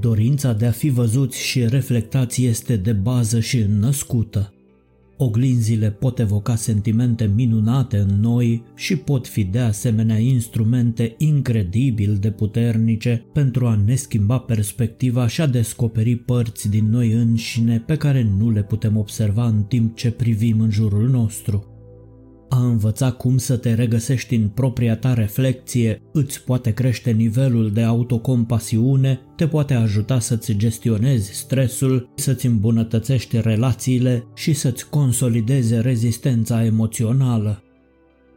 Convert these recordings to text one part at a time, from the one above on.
Dorința de a fi văzuți și reflectați este de bază și înnăscută. Oglinzile pot evoca sentimente minunate în noi și pot fi de asemenea instrumente incredibil de puternice pentru a ne schimba perspectiva și a descoperi părți din noi înșine pe care nu le putem observa în timp ce privim în jurul nostru. A învăța cum să te regăsești în propria ta reflecție îți poate crește nivelul de autocompasiune, te poate ajuta să-ți gestionezi stresul, să-ți îmbunătățești relațiile și să-ți consolideze rezistența emoțională.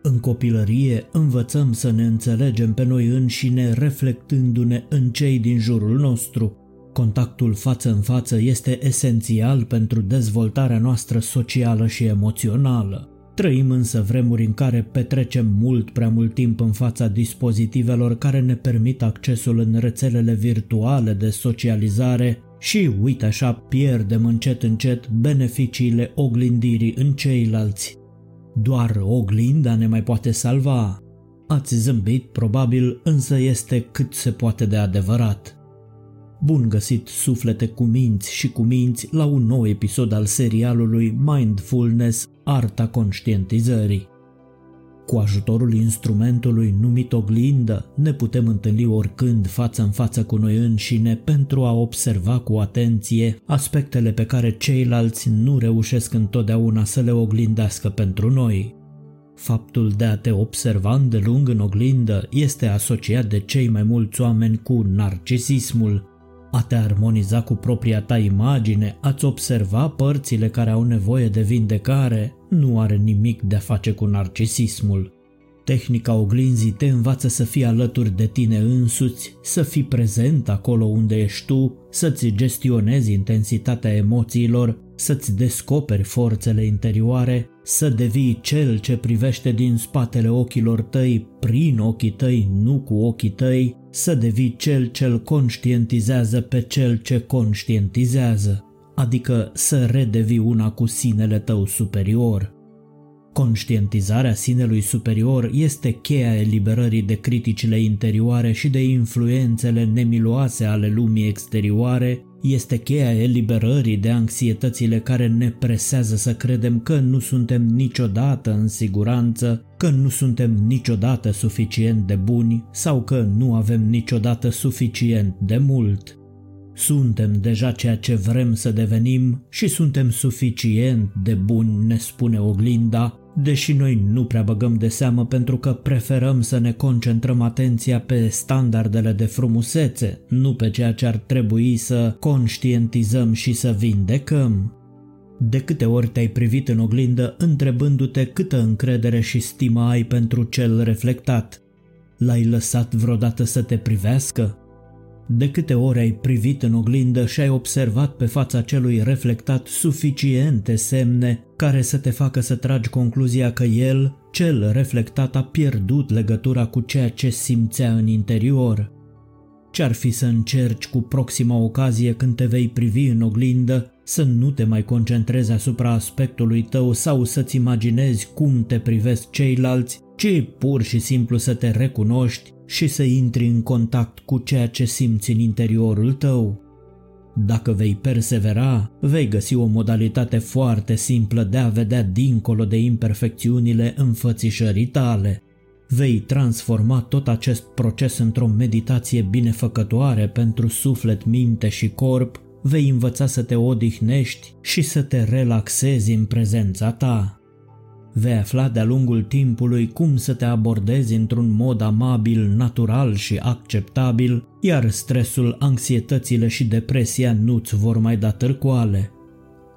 În copilărie învățăm să ne înțelegem pe noi înșine reflectându-ne în cei din jurul nostru. Contactul față în față este esențial pentru dezvoltarea noastră socială și emoțională. Trăim însă vremuri în care petrecem mult prea mult timp în fața dispozitivelor care ne permit accesul în rețelele virtuale de socializare și uite așa pierdem încet încet beneficiile oglindirii în ceilalți. Doar oglinda ne mai poate salva. Ați zâmbit, probabil, însă este cât se poate de adevărat. Bun găsit suflete cu minți și cu minți la un nou episod al serialului Mindfulness, Arta Conștientizării. Cu ajutorul instrumentului numit oglindă, ne putem întâlni oricând față în față cu noi înșine pentru a observa cu atenție aspectele pe care ceilalți nu reușesc întotdeauna să le oglindească pentru noi. Faptul de a te observa îndelung în oglindă este asociat de cei mai mulți oameni cu narcisismul, a te armoniza cu propria ta imagine, a-ți observa părțile care au nevoie de vindecare, nu are nimic de a face cu narcisismul. Tehnica oglinzii te învață să fii alături de tine însuți, să fii prezent acolo unde ești tu, să-ți gestionezi intensitatea emoțiilor, să-ți descoperi forțele interioare, să devii cel ce privește din spatele ochilor tăi, prin ochii tăi, nu cu ochii tăi, să devii cel ce-l conștientizează pe cel ce conștientizează, adică să redevii una cu sinele tău superior. Conștientizarea sinelui superior este cheia eliberării de criticile interioare și de influențele nemiloase ale lumii exterioare, este cheia eliberării de anxietățile care ne presează să credem că nu suntem niciodată în siguranță, că nu suntem niciodată suficient de buni sau că nu avem niciodată suficient de mult. Suntem deja ceea ce vrem să devenim și suntem suficient de buni, ne spune oglinda, deși noi nu prea băgăm de seamă pentru că preferăm să ne concentrăm atenția pe standardele de frumusețe, nu pe ceea ce ar trebui să conștientizăm și să vindecăm. De câte ori te-ai privit în oglindă întrebându-te câtă încredere și stimă ai pentru cel reflectat? L-ai lăsat vreodată să te privească? De câte ori ai privit în oglindă și ai observat pe fața celui reflectat suficiente semne care să te facă să tragi concluzia că el, cel reflectat, a pierdut legătura cu ceea ce simțea în interior? Ce-ar fi să încerci cu proxima ocazie când te vei privi în oglindă să nu te mai concentrezi asupra aspectului tău sau să-ți imaginezi cum te privesc ceilalți, ci pur și simplu să te recunoști și să intri în contact cu ceea ce simți în interiorul tău. Dacă vei persevera, vei găsi o modalitate foarte simplă de a vedea dincolo de imperfecțiunile înfățișării tale. Vei transforma tot acest proces într-o meditație binefăcătoare pentru suflet, minte și corp, vei învăța să te odihnești și să te relaxezi în prezența ta. Vei afla de-a lungul timpului cum să te abordezi într-un mod amabil, natural și acceptabil, iar stresul, anxietățile și depresia nu-ți vor mai da târcoale.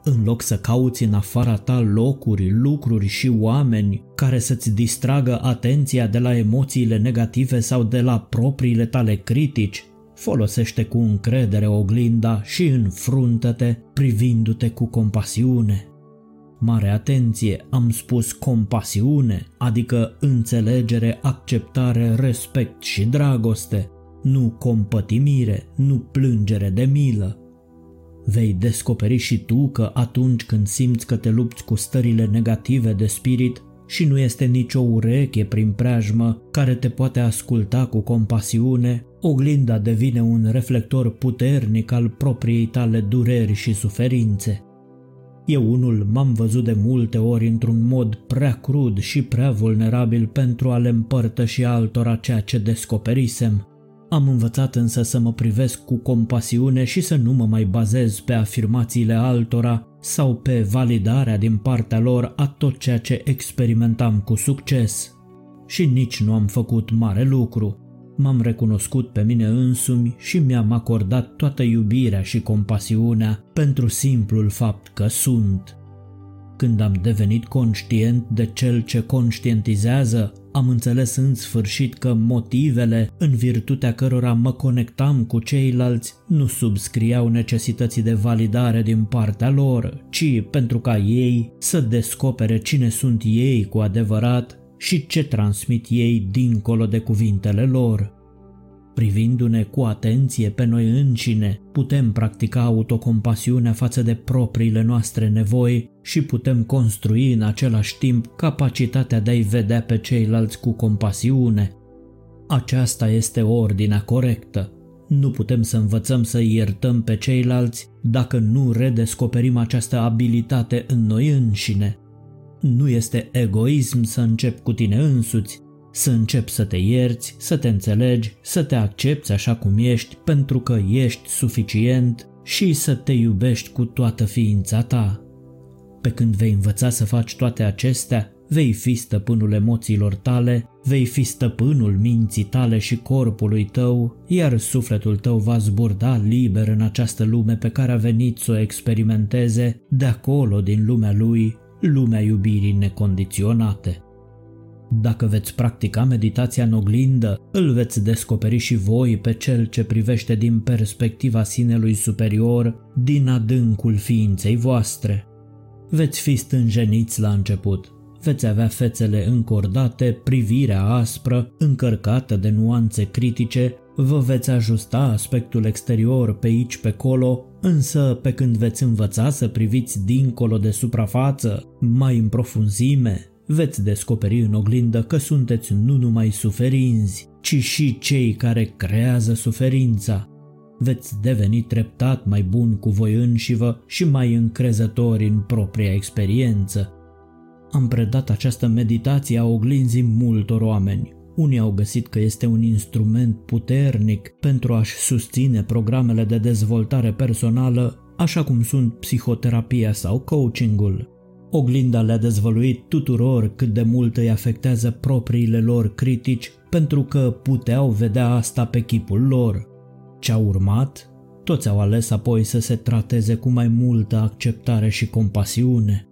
În loc să cauți în afara ta locuri, lucruri și oameni care să-ți distragă atenția de la emoțiile negative sau de la propriile tale critici, folosește cu încredere oglinda și înfruntă-te privindu-te cu compasiune. Mare atenție, am spus compasiune, adică înțelegere, acceptare, respect și dragoste, nu compătimire, nu plângere de milă. Vei descoperi și tu că atunci când simți că te lupți cu stările negative de spirit, și nu este nicio ureche prin preajmă care te poate asculta cu compasiune, oglinda devine un reflector puternic al propriei tale dureri și suferințe. Eu unul m-am văzut de multe ori într-un mod prea crud și prea vulnerabil pentru a le împărtăși altora ceea ce descoperisem. Am învățat însă să mă privesc cu compasiune și să nu mă mai bazez pe afirmațiile altora sau pe validarea din partea lor a tot ceea ce experimentam cu succes. Și nici nu am făcut mare lucru. M-am recunoscut pe mine însumi și mi-am acordat toată iubirea și compasiunea pentru simplul fapt că sunt. Când am devenit conștient de cel ce conștientizează, am înțeles în sfârșit că motivele în virtutea cărora mă conectam cu ceilalți nu subscriau necesității de validare din partea lor, ci pentru ca ei să descopere cine sunt ei cu adevărat și ce transmit ei dincolo de cuvintele lor. Privindu-ne cu atenție pe noi înșine, putem practica autocompasiunea față de propriile noastre nevoi și putem construi în același timp capacitatea de a-i vedea pe ceilalți cu compasiune. Aceasta este ordinea corectă. Nu putem să învățăm să iertăm pe ceilalți dacă nu redescoperim această abilitate în noi înșine. Nu este egoism să începi cu tine însuți, să începi să te ierți, să te înțelegi, să te accepti așa cum ești pentru că ești suficient și să te iubești cu toată ființa ta. Pe când vei învăța să faci toate acestea, vei fi stăpânul emoțiilor tale, vei fi stăpânul minții tale și corpului tău, iar sufletul tău va zburda liber în această lume pe care a venit să o experimenteze, de acolo din lumea lui, lumea iubirii necondiționate. Dacă veți practica meditația în oglindă, îl veți descoperi și voi pe cel ce privește din perspectiva sinelui superior, din adâncul ființei voastre. Veți fi stânjeniți la început, veți avea fețele încordate, privirea aspră, încărcată de nuanțe critice, vă veți ajusta aspectul exterior pe aici pe colo, însă pe când veți învăța să priviți dincolo de suprafață, mai în profunzime, veți descoperi în oglindă că sunteți nu numai suferinzi, ci și cei care creează suferința. Veți deveni treptat mai bun cu voi înșivă și mai încrezători în propria experiență. Am predat această meditație a oglinzii multor oameni. Unii au găsit că este un instrument puternic pentru a-și susține programele de dezvoltare personală, așa cum sunt psihoterapia sau coachingul. Oglinda le-a dezvăluit tuturor cât de mult îi afectează propriile lor critici pentru că puteau vedea asta pe chipul lor. Ce a urmat? Toți au ales apoi să se trateze cu mai multă acceptare și compasiune.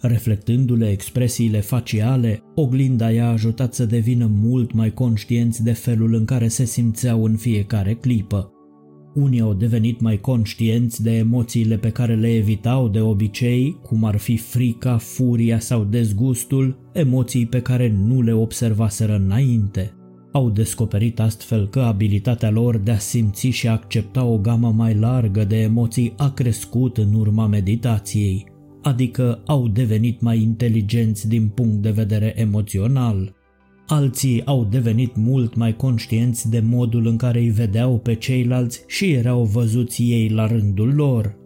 Reflectându-le expresiile faciale, oglinda i-a ajutat să devină mult mai conștienți de felul în care se simțeau în fiecare clipă. Unii au devenit mai conștienți de emoțiile pe care le evitau de obicei, cum ar fi frica, furia sau dezgustul, emoții pe care nu le observaseră înainte. Au descoperit astfel că abilitatea lor de a simți și accepta o gamă mai largă de emoții a crescut în urma meditației, adică au devenit mai inteligenți din punct de vedere emoțional. Alții au devenit mult mai conștienți de modul în care îi vedeau pe ceilalți și erau văzuți ei la rândul lor,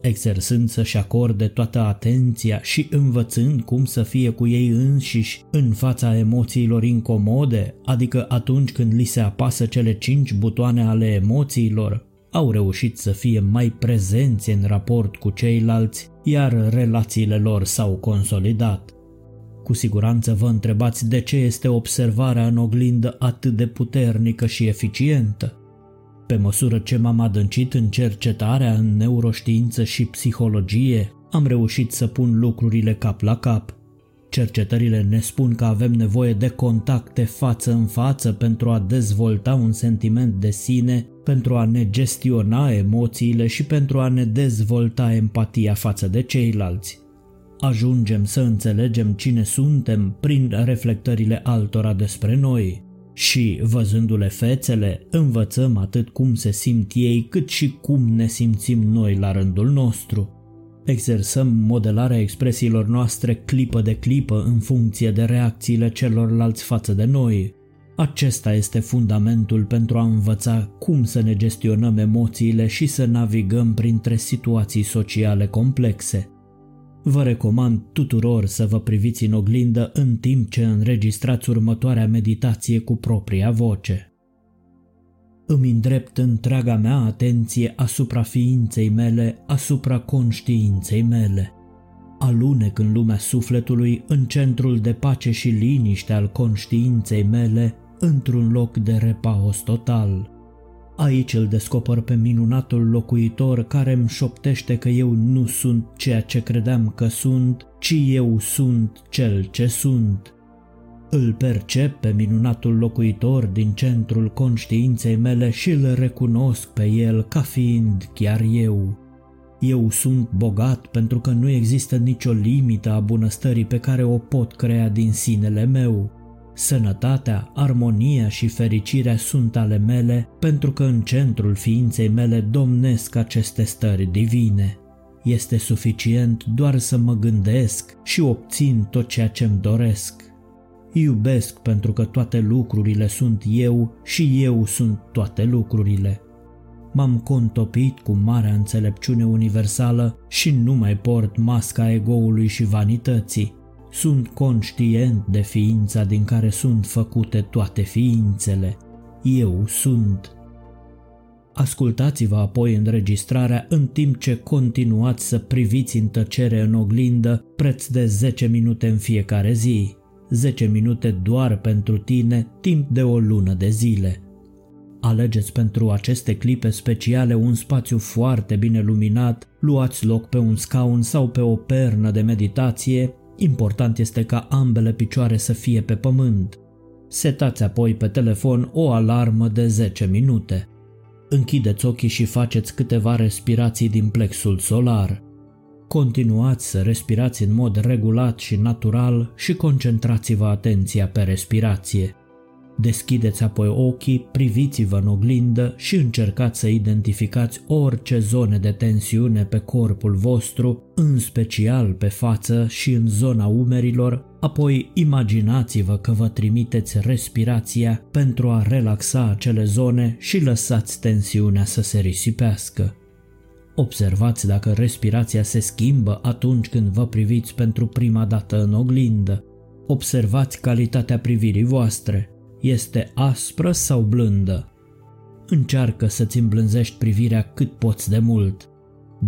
exersând să-și acorde toată atenția și învățând cum să fie cu ei înșiși în fața emoțiilor incomode, adică atunci când li se apasă cele cinci butoane ale emoțiilor, au reușit să fie mai prezenți în raport cu ceilalți, iar relațiile lor s-au consolidat. Cu siguranță vă întrebați de ce este observarea în oglindă atât de puternică și eficientă. Pe măsură ce m-am adâncit în cercetarea în neuroștiință și psihologie, am reușit să pun lucrurile cap la cap. Cercetările ne spun că avem nevoie de contacte față în față pentru a dezvolta un sentiment de sine, pentru a ne gestiona emoțiile și pentru a ne dezvolta empatia față de ceilalți. Ajungem să înțelegem cine suntem prin reflectările altora despre noi și, văzându-le fețele, învățăm atât cum se simt ei cât și cum ne simțim noi la rândul nostru. Exersăm modelarea expresiilor noastre clipă de clipă în funcție de reacțiile celorlalți față de noi. Acesta este fundamentul pentru a învăța cum să ne gestionăm emoțiile și să navigăm printre situații sociale complexe. Vă recomand tuturor să vă priviți în oglindă în timp ce înregistrați următoarea meditație cu propria voce. Îmi îndrept întreaga mea atenție asupra ființei mele, asupra conștiinței mele. Alunec în lumea sufletului, în centrul de pace și liniște al conștiinței mele, într-un loc de repaos total. Aici îl descoper pe minunatul locuitor care îmi șoptește că eu nu sunt ceea ce credeam că sunt, ci eu sunt cel ce sunt. Îl percep pe minunatul locuitor din centrul conștiinței mele și îl recunosc pe el ca fiind chiar eu. Eu sunt bogat pentru că nu există nicio limită a bunăstării pe care o pot crea din sinele meu. Sănătatea, armonia și fericirea sunt ale mele pentru că în centrul ființei mele domnesc aceste stări divine. Este suficient doar să mă gândesc și obțin tot ceea ce-mi doresc. Iubesc pentru că toate lucrurile sunt eu și eu sunt toate lucrurile. M-am contopit cu marea înțelepciune universală și nu mai port masca egoului și vanității. Sunt conștient de ființa din care sunt făcute toate ființele. Eu sunt. Ascultați-vă apoi înregistrarea în timp ce continuați să priviți în tăcere în oglindă preț de 10 minute în fiecare zi. 10 minute doar pentru tine, timp de o lună de zile. Alegeți pentru aceste clipe speciale un spațiu foarte bine luminat, luați loc pe un scaun sau pe o pernă de meditație Important este ca ambele picioare să fie pe pământ. Setați apoi pe telefon o alarmă de 10 minute. Închideți ochii și faceți câteva respirații din plexul solar. Continuați să respirați în mod regulat și natural și concentrați-vă atenția pe respirație. Deschideți apoi ochii, priviți-vă în oglindă și încercați să identificați orice zone de tensiune pe corpul vostru, în special pe față și în zona umerilor, apoi imaginați-vă că vă trimiteți respirația pentru a relaxa acele zone și lăsați tensiunea să se risipească. Observați dacă respirația se schimbă atunci când vă priviți pentru prima dată în oglindă. Observați calitatea privirii voastre, este aspră sau blândă. Încearcă să-ți îmblânzești privirea cât poți de mult.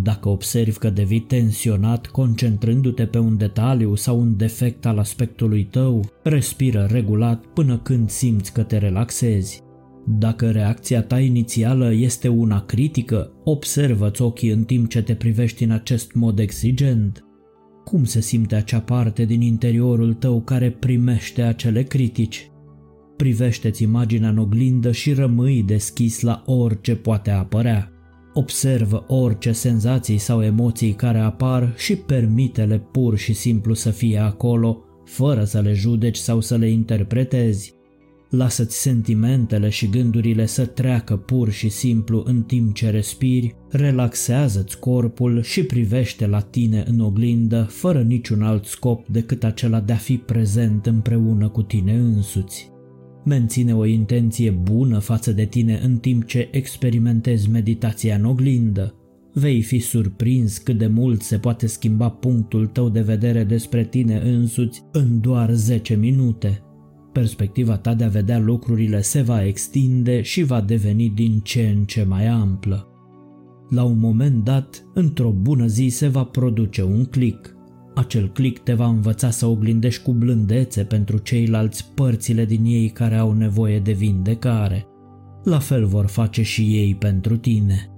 Dacă observi că devii tensionat concentrându-te pe un detaliu sau un defect al aspectului tău, respiră regulat până când simți că te relaxezi. Dacă reacția ta inițială este una critică, observă-ți ochii în timp ce te privești în acest mod exigent. Cum se simte acea parte din interiorul tău care primește acele critici? Privește-ți imaginea în oglindă și rămâi deschis la orice poate apărea. Observă orice senzații sau emoții care apar și permite-le pur și simplu să fie acolo, fără să le judeci sau să le interpretezi. Lasă-ți sentimentele și gândurile să treacă pur și simplu în timp ce respiri, relaxează-ți corpul și privește la tine în oglindă fără niciun alt scop decât acela de a fi prezent împreună cu tine însuți. Menține o intenție bună față de tine în timp ce experimentezi meditația în oglindă. Vei fi surprins cât de mult se poate schimba punctul tău de vedere despre tine însuți în doar 10 minute. Perspectiva ta de a vedea lucrurile se va extinde și va deveni din ce în ce mai amplă. La un moment dat, într-o bună zi se va produce un click – acel click te va învăța să oglindești cu blândețe pentru ceilalți părțile din ei care au nevoie de vindecare. La fel vor face și ei pentru tine.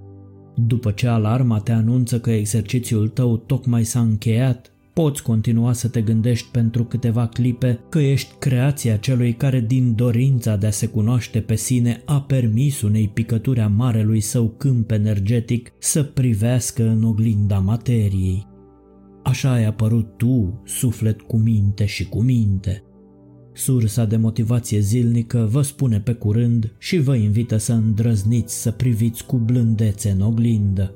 După ce alarma te anunță că exercițiul tău tocmai s-a încheiat, poți continua să te gândești pentru câteva clipe că ești creația celui care din dorința de a se cunoaște pe sine a permis unei picături a marelui său câmp energetic să privească în oglinda materiei. Așa ai apărut tu, suflet cu minte și cu minte. Sursa de motivație zilnică vă spune pe curând și vă invită să îndrăzniți să priviți cu blândețe în oglindă.